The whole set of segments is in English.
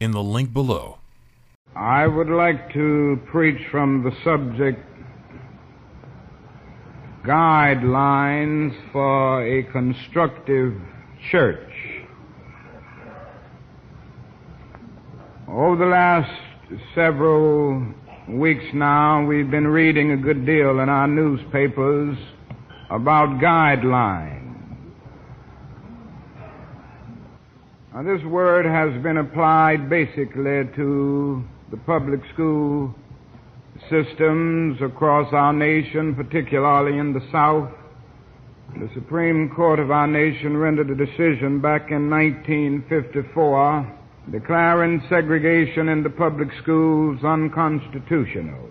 in the link below. I would like to preach from the subject guidelines for a constructive church. Over the last several weeks now, we've been reading a good deal in our newspapers about guidelines. Now, this word has been applied basically to the public school systems across our nation, particularly in the South. The Supreme Court of our nation rendered a decision back in 1954 declaring segregation in the public schools unconstitutional.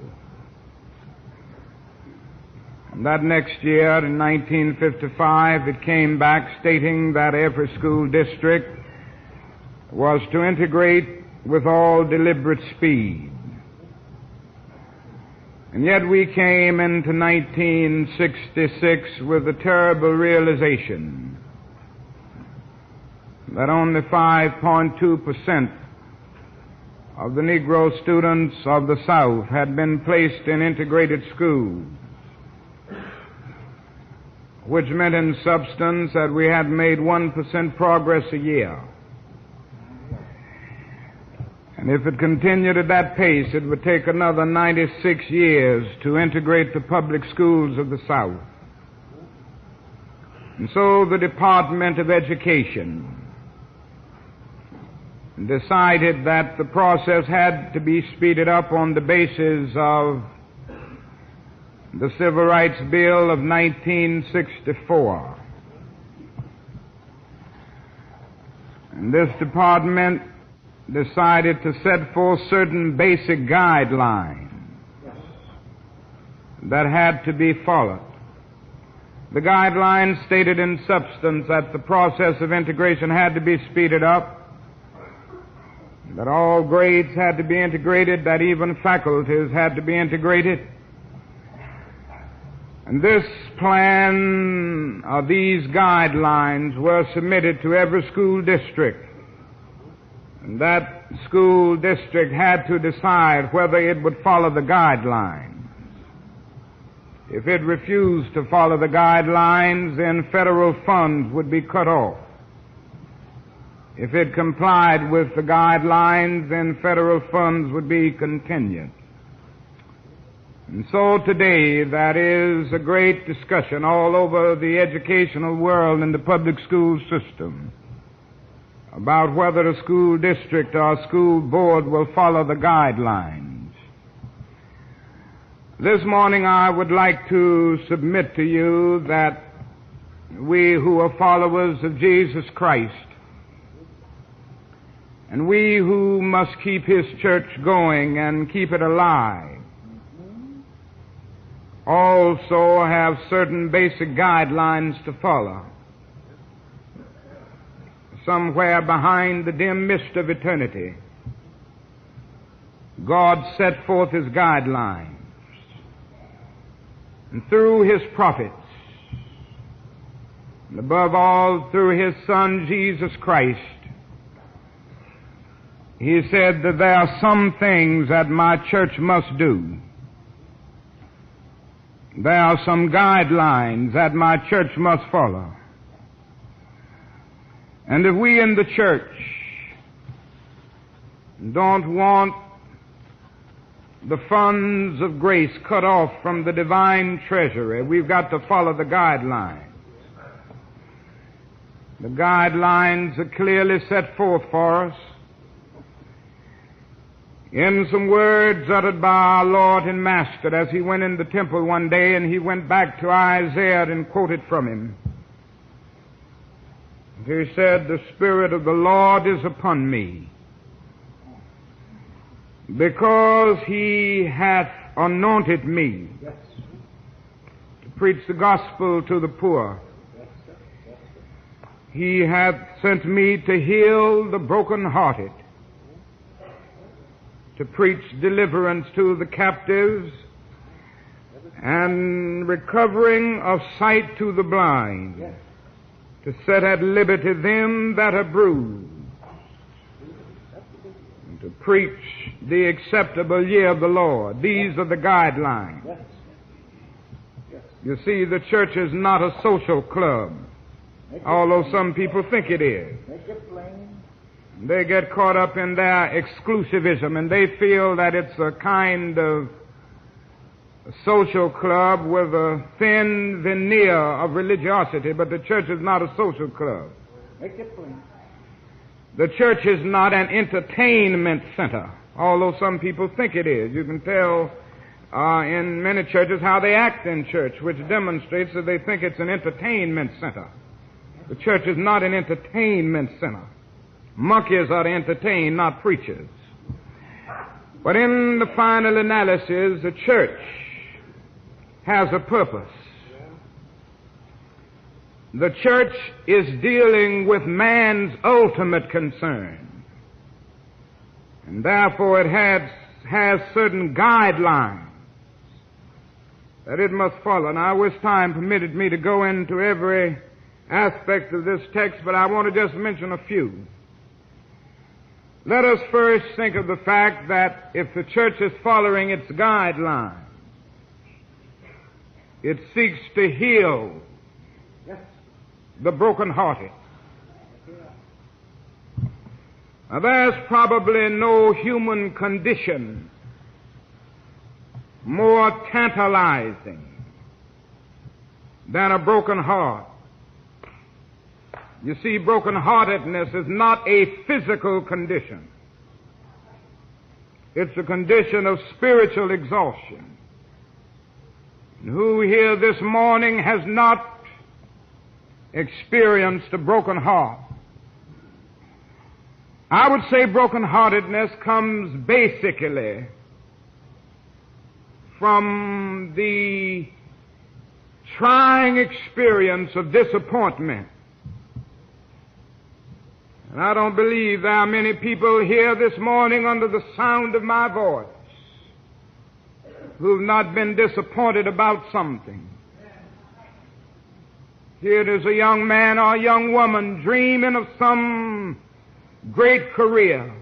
And that next year, in 1955, it came back stating that every school district was to integrate with all deliberate speed. And yet we came into 1966 with the terrible realization that only 5.2% of the Negro students of the South had been placed in integrated schools, which meant in substance that we had made 1% progress a year. And if it continued at that pace, it would take another 96 years to integrate the public schools of the South. And so the Department of Education decided that the process had to be speeded up on the basis of the Civil Rights Bill of 1964. And this department decided to set forth certain basic guidelines that had to be followed. The guidelines stated in substance that the process of integration had to be speeded up, that all grades had to be integrated, that even faculties had to be integrated. And this plan, or these guidelines, were submitted to every school district that school district had to decide whether it would follow the guidelines. If it refused to follow the guidelines, then federal funds would be cut off. If it complied with the guidelines, then federal funds would be continued. And so today, that is a great discussion all over the educational world and the public school system about whether a school district or school board will follow the guidelines. This morning I would like to submit to you that we who are followers of Jesus Christ and we who must keep His church going and keep it alive also have certain basic guidelines to follow somewhere behind the dim mist of eternity, God set forth His guidelines. And through His prophets, and above all through His Son Jesus Christ, He said that there are some things that my church must do. There are some guidelines that my church must follow. And if we in the church don't want the funds of grace cut off from the divine treasury, we've got to follow the guidelines. The guidelines are clearly set forth for us in some words uttered by our Lord and Master as he went in the temple one day and he went back to Isaiah and quoted from him. He said, The Spirit of the Lord is upon me, because he hath anointed me to preach the gospel to the poor. He hath sent me to heal the brokenhearted, to preach deliverance to the captives, and recovering of sight to the blind, to set at liberty them that are bruised, and to preach the acceptable year of the Lord. These are the guidelines. You see, the church is not a social club, although some people think it is. They get caught up in their exclusivism and they feel that it's a kind of social club with a thin veneer of religiosity, but the church is not a social club. Make it plain. The church is not an entertainment center, although some people think it is. You can tell uh, in many churches how they act in church, which demonstrates that they think it's an entertainment center. The church is not an entertainment center. Monkeys are to entertain, not preachers. But in the final analysis, the church has a purpose. The church is dealing with man's ultimate concern. And therefore it has, has certain guidelines that it must follow. Now I wish time permitted me to go into every aspect of this text, but I want to just mention a few. Let us first think of the fact that if the church is following its guidelines, it seeks to heal the brokenhearted. Now, there's probably no human condition more tantalizing than a broken heart. You see, brokenheartedness is not a physical condition. It's a condition of spiritual exhaustion. And who here this morning has not experienced a broken heart? I would say brokenheartedness comes basically from the trying experience of disappointment. And I don't believe there are many people here this morning under the sound of my voice who've not been disappointed about something. Here it is a young man or a young woman dreaming of some great career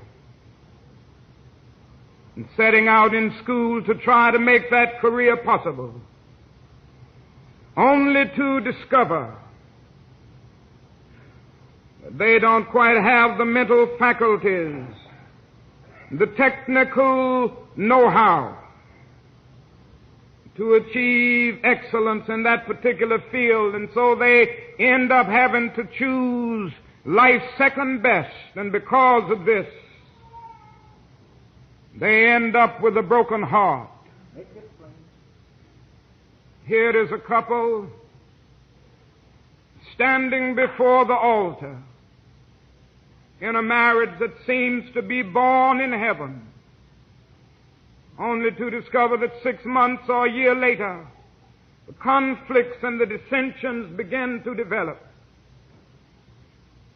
and setting out in school to try to make that career possible, only to discover that they don't quite have the mental faculties, the technical know-how, to achieve excellence in that particular field, and so they end up having to choose life's second best, and because of this, they end up with a broken heart. Here is a couple standing before the altar in a marriage that seems to be born in heaven only to discover that six months or a year later, the conflicts and the dissensions begin to develop.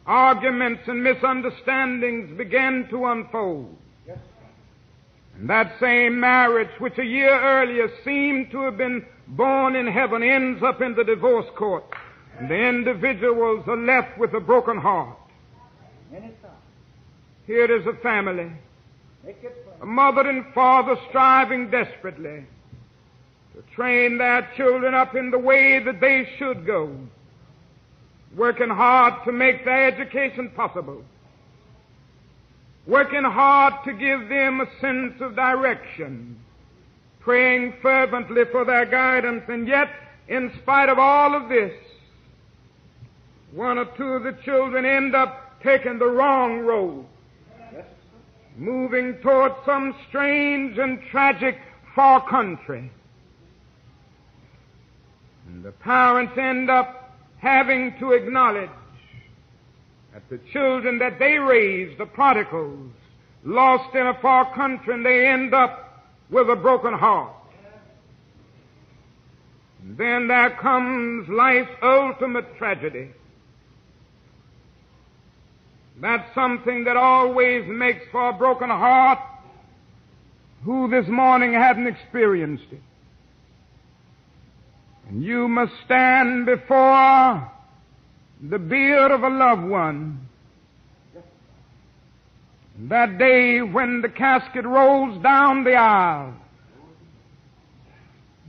Arguments and misunderstandings begin to unfold. And that same marriage, which a year earlier seemed to have been born in heaven, ends up in the divorce court. And the individuals are left with a broken heart. Here is a family a mother and father striving desperately to train their children up in the way that they should go, working hard to make their education possible, working hard to give them a sense of direction, praying fervently for their guidance, and yet, in spite of all of this, one or two of the children end up taking the wrong road moving toward some strange and tragic far country. And the parents end up having to acknowledge that the children that they raised, the prodigals, lost in a far country and they end up with a broken heart. And then there comes life's ultimate tragedy. That's something that always makes for a broken heart who this morning hadn't experienced it. And you must stand before the bier of a loved one. That day when the casket rolls down the aisle,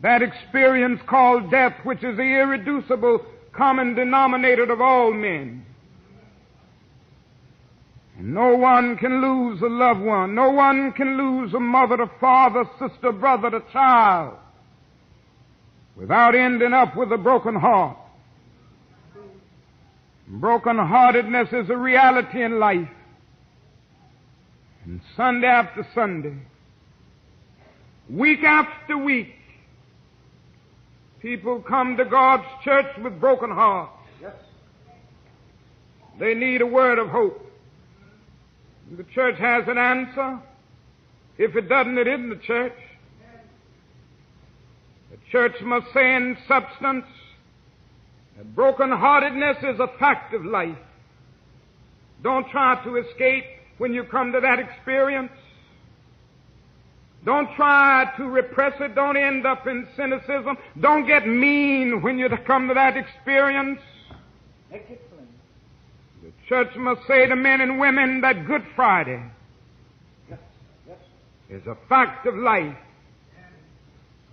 that experience called death, which is the irreducible common denominator of all men. No one can lose a loved one. No one can lose a mother, a father, sister, brother, a child without ending up with a broken heart. Broken heartedness is a reality in life. And Sunday after Sunday, week after week, people come to God's church with broken hearts. Yes. They need a word of hope. The church has an answer. If it doesn't, it isn't the church. The church must say in substance that brokenheartedness is a fact of life. Don't try to escape when you come to that experience. Don't try to repress it. Don't end up in cynicism. Don't get mean when you come to that experience. Make it plain. The church must say to men and women that Good Friday is a fact of life.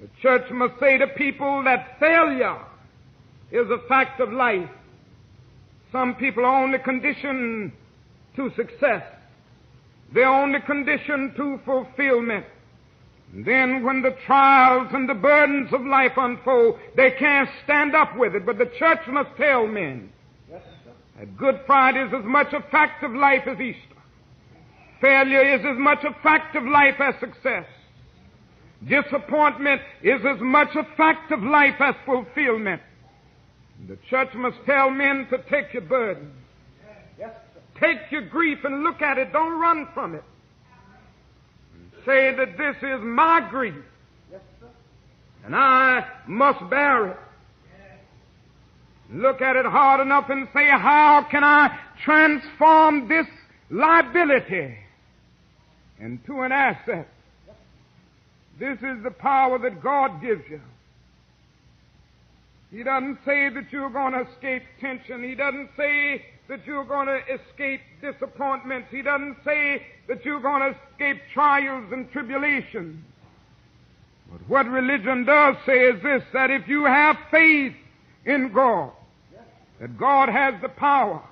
The church must say to people that failure is a fact of life. Some people are only conditioned to success. They're only conditioned to fulfillment. And then when the trials and the burdens of life unfold, they can't stand up with it. But the church must tell men that Good Friday is as much a fact of life as Easter. Failure is as much a fact of life as success. Disappointment is as much a fact of life as fulfillment. The church must tell men to take your burden. Yes, take your grief and look at it. Don't run from it. Say that this is my grief. Yes, and I must bear it. Look at it hard enough and say, how can I transform this liability into an asset? This is the power that God gives you. He doesn't say that you're going to escape tension. He doesn't say that you're going to escape disappointments. He doesn't say that you're going to escape trials and tribulations. But what religion does say is this, that if you have faith in God, that God has the power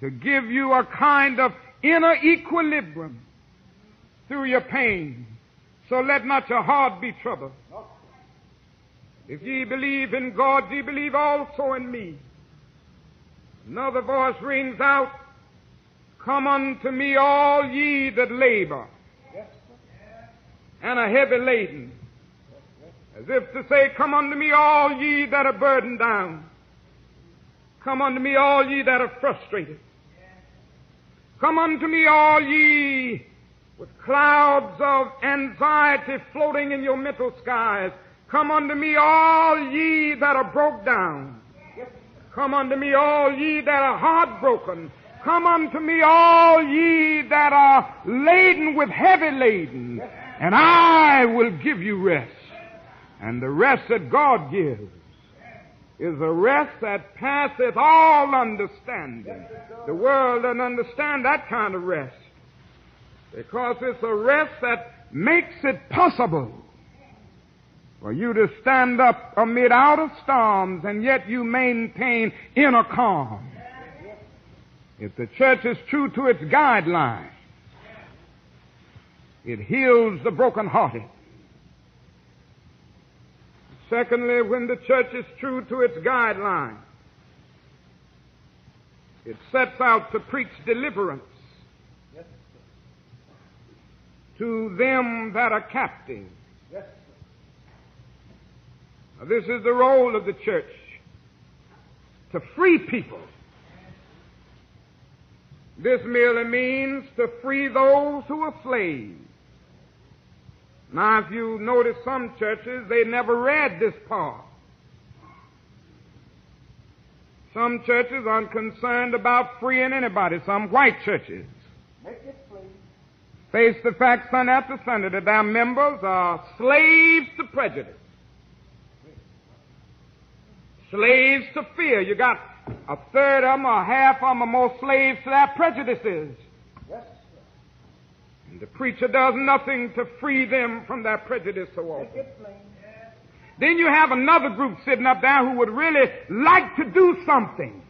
to give you a kind of inner equilibrium through your pain. So let not your heart be troubled. If ye believe in God, ye believe also in me. Another voice rings out, Come unto me all ye that labor and are heavy laden. As if to say, Come unto me all ye that are burdened down. Come unto me all ye that are frustrated. Come unto me all ye with clouds of anxiety floating in your mental skies. Come unto me all ye that are broke down. Come unto me all ye that are heartbroken. Come unto me all ye that are laden with heavy laden. And I will give you rest. And the rest that God gives is a rest that passeth all understanding. The world doesn't understand that kind of rest. Because it's a rest that makes it possible for you to stand up amid outer storms and yet you maintain inner calm. If the church is true to its guidelines, it heals the brokenhearted. Secondly, when the church is true to its guidelines, it sets out to preach deliverance to them that are captive. Now, this is the role of the church to free people This merely means to free those who are slaves. Now, if you notice some churches, they never read this part. Some churches are concerned about freeing anybody, some white churches. Face the fact Sunday after Sunday that their members are slaves to prejudice. Slaves to fear. You got a third of them or half of them are more slaves to their prejudices. And the preacher does nothing to free them from their prejudice so often. Then you have another group sitting up there who would really like to do something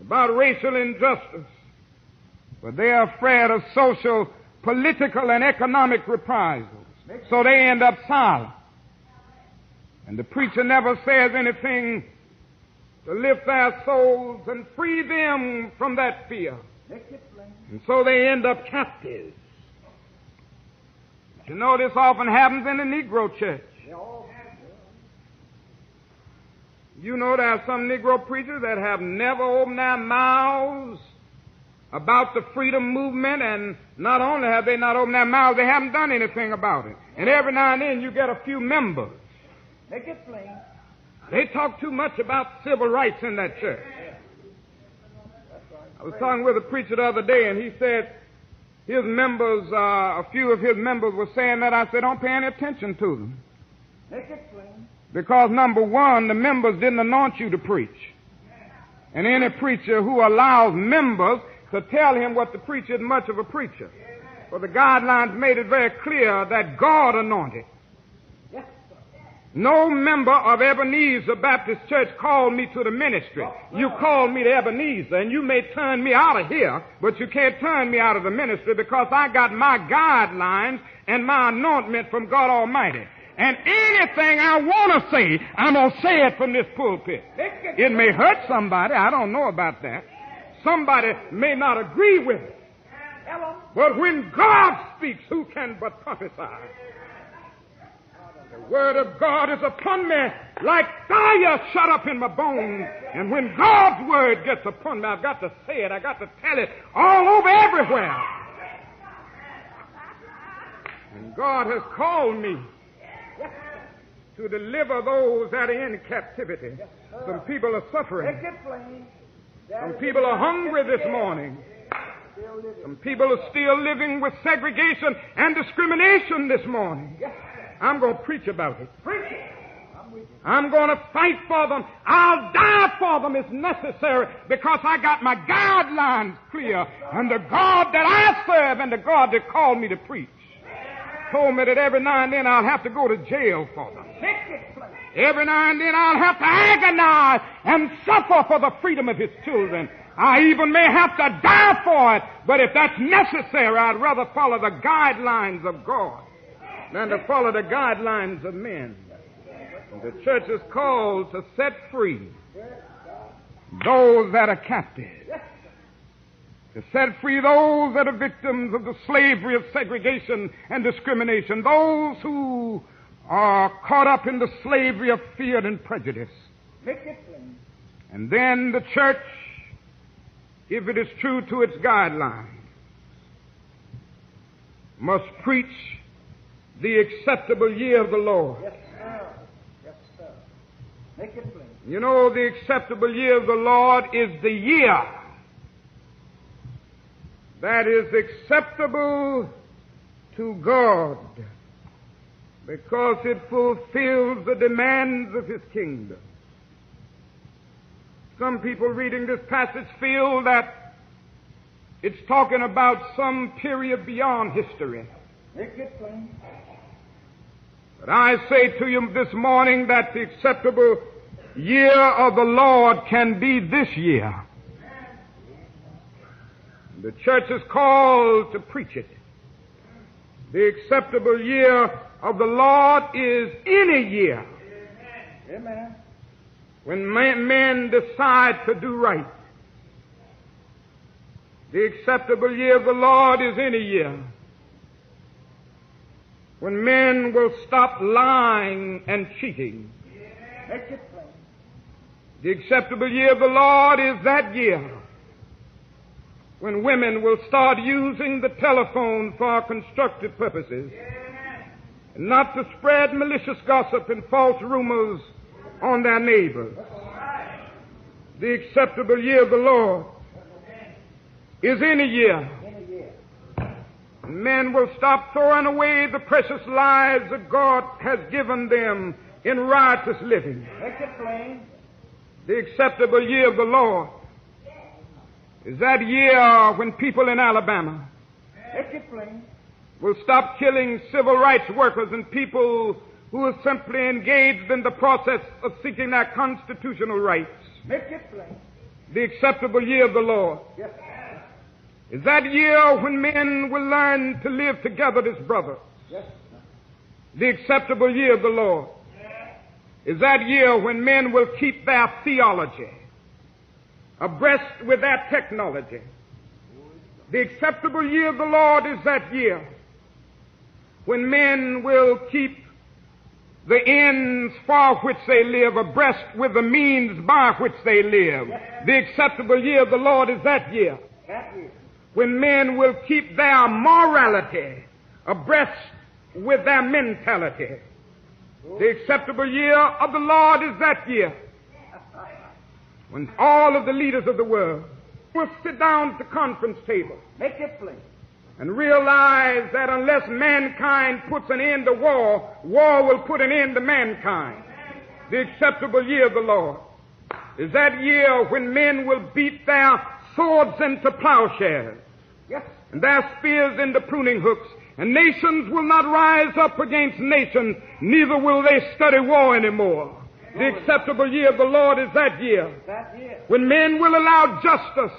about racial injustice. But they are afraid of social, political, and economic reprisals. So they end up silent. And the preacher never says anything to lift their souls and free them from that fear. And so they end up captives. You know this often happens in the Negro church. You know there are some Negro preachers that have never opened their mouths about the freedom movement, and not only have they not opened their mouths, they haven't done anything about it. And every now and then you get a few members. Make it plain. They talk too much about civil rights in that church. I was talking with a preacher the other day, and he said his members, uh, a few of his members were saying that. I said, don't pay any attention to them. Make it plain. Because number one, the members didn't anoint you to preach. And any preacher who allows members to tell him what to preach is much of a preacher. For the guidelines made it very clear that God anointed. No member of Ebenezer Baptist Church called me to the ministry. You called me to Ebenezer, and you may turn me out of here, but you can't turn me out of the ministry because I got my guidelines and my anointment from God Almighty. And anything I want to say, I'm going to say it from this pulpit. It may hurt somebody. I don't know about that. Somebody may not agree with it. But when God speaks, who can but prophesy? The word of God is upon me like fire shut up in my bones. And when God's word gets upon me, I've got to say it. I've got to tell it all over everywhere. And God has called me to deliver those that are in captivity. Some people are suffering. Some people are hungry this morning. Some people are still living with segregation and discrimination this morning. I'm going to preach about it. Preach it. I'm going to fight for them. I'll die for them if necessary because I got my guidelines clear. And the God that I serve and the God that called me to preach told me that every now and then I'll have to go to jail for them. Make it plain. Every now and then I'll have to agonize and suffer for the freedom of his children. I even may have to die for it, but if that's necessary, I'd rather follow the guidelines of God than to follow the guidelines of men. The church is called to set free those that are captive. To set free those that are victims of the slavery of segregation and discrimination. Those who are caught up in the slavery of fear and prejudice. And then the church, if it is true to its guidelines, must preach the acceptable year of the Lord. Yes, sir. Yes, sir. Make it plain. You know, the acceptable year of the Lord is the year that is acceptable to God because it fulfills the demands of His kingdom. Some people reading this passage feel that it's talking about some period beyond history. Make it plain. But I say to you this morning that the acceptable year of the Lord can be this year. The church is called to preach it. The acceptable year of the Lord is any year Amen. when men, men decide to do right. The acceptable year of the Lord is any year when men will stop lying and cheating. Make it plain. The acceptable year of the Lord is that year when women will start using the telephone for constructive purposes, and not to spread malicious gossip and false rumors on their neighbors. The acceptable year of the Lord is any year. Men will stop throwing away the precious lives that God has given them in riotous living. Make it plain. The acceptable year of the Lord is that year when people in Alabama Make it plain. will stop killing civil rights workers and people who are simply engaged in the process of seeking their constitutional rights. Make it plain. The acceptable year of the Lord Yes. Is that year when men will learn to live together as brothers. Yes. The acceptable year of the Lord is that year when men will keep their theology abreast with their technology. The acceptable year of the Lord is that year when men will keep the ends for which they live abreast with the means by which they live. The acceptable year of the Lord is that year That year. When men will keep their morality abreast with their mentality. The acceptable year of the Lord is that year when all of the leaders of the world will sit down at the conference table Make it plain. and realize that unless mankind puts an end to war, war will put an end to mankind. The acceptable year of the Lord is that year when men will beat their swords into plowshares Yes. and their spears into pruning hooks, and nations will not rise up against nations, neither will they study war anymore. The acceptable year of the Lord is that year That year. when men will allow justice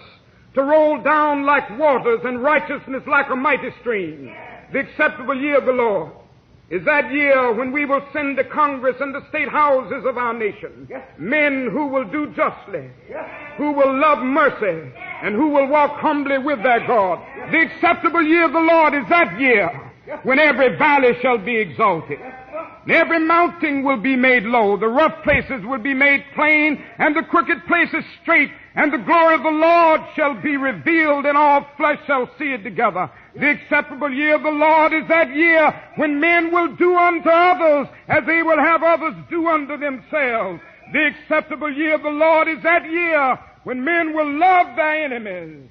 to roll down like waters and righteousness like a mighty stream. The acceptable year of the Lord is that year when we will send to Congress and the state houses of our nation Yes. men who will do justly, Yes. who will love mercy, and who will walk humbly with their God. The acceptable year of the Lord is that year when every valley shall be exalted. And every mountain will be made low, the rough places will be made plain, and the crooked places straight, and the glory of the Lord shall be revealed, and all flesh shall see it together. The acceptable year of the Lord is that year when men will do unto others as they will have others do unto themselves. The acceptable year of the Lord is that year when men will love their enemies,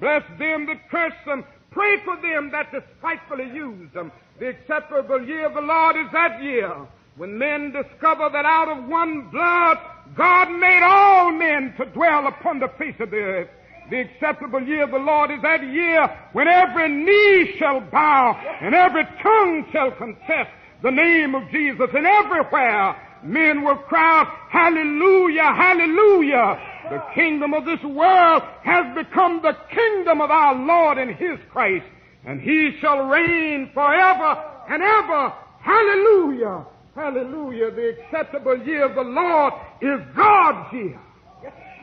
bless them that curse them, pray for them that despitefully use them. The acceptable year of the Lord is that year when men discover that out of one blood God made all men to dwell upon the face of the earth. The acceptable year of the Lord is that year when every knee shall bow and every tongue shall confess the name of Jesus and everywhere men will cry out, hallelujah, hallelujah. The kingdom of this world has become the kingdom of our Lord and His Christ and He shall reign forever and ever. Hallelujah. Hallelujah. The acceptable year of the Lord is God's year.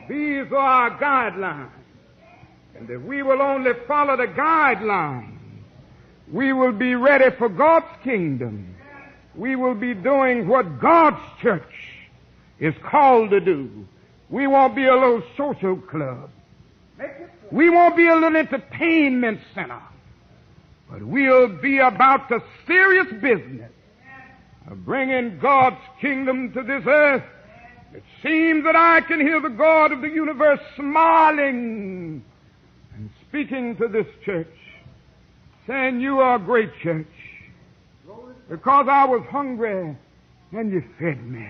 These are our guidelines. And if we will only follow the guidelines, we will be ready for God's kingdom. We will be doing what God's church is called to do. We won't be a little social club. We won't be a little entertainment center. But we'll be about the serious business of bringing God's kingdom to this earth. It seems that I can hear the God of the universe smiling and speaking to this church, saying, You are a great church because I was hungry and you fed me.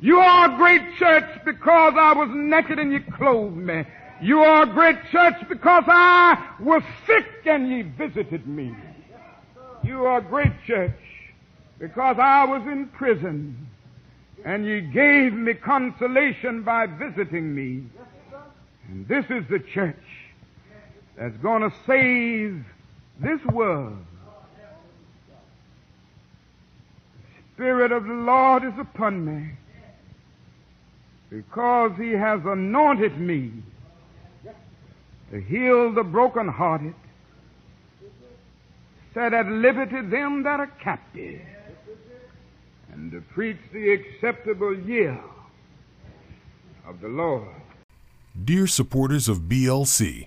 You are a great church because I was naked and you clothed me. You are a great church because I was sick and ye visited me. You are a great church because I was in prison and ye gave me consolation by visiting me. And this is the church that's going to save this world. The Spirit of the Lord is upon me because he has anointed me to heal the brokenhearted, set at liberty them that are captive, and to preach the acceptable year of the Lord. Dear supporters of BLC,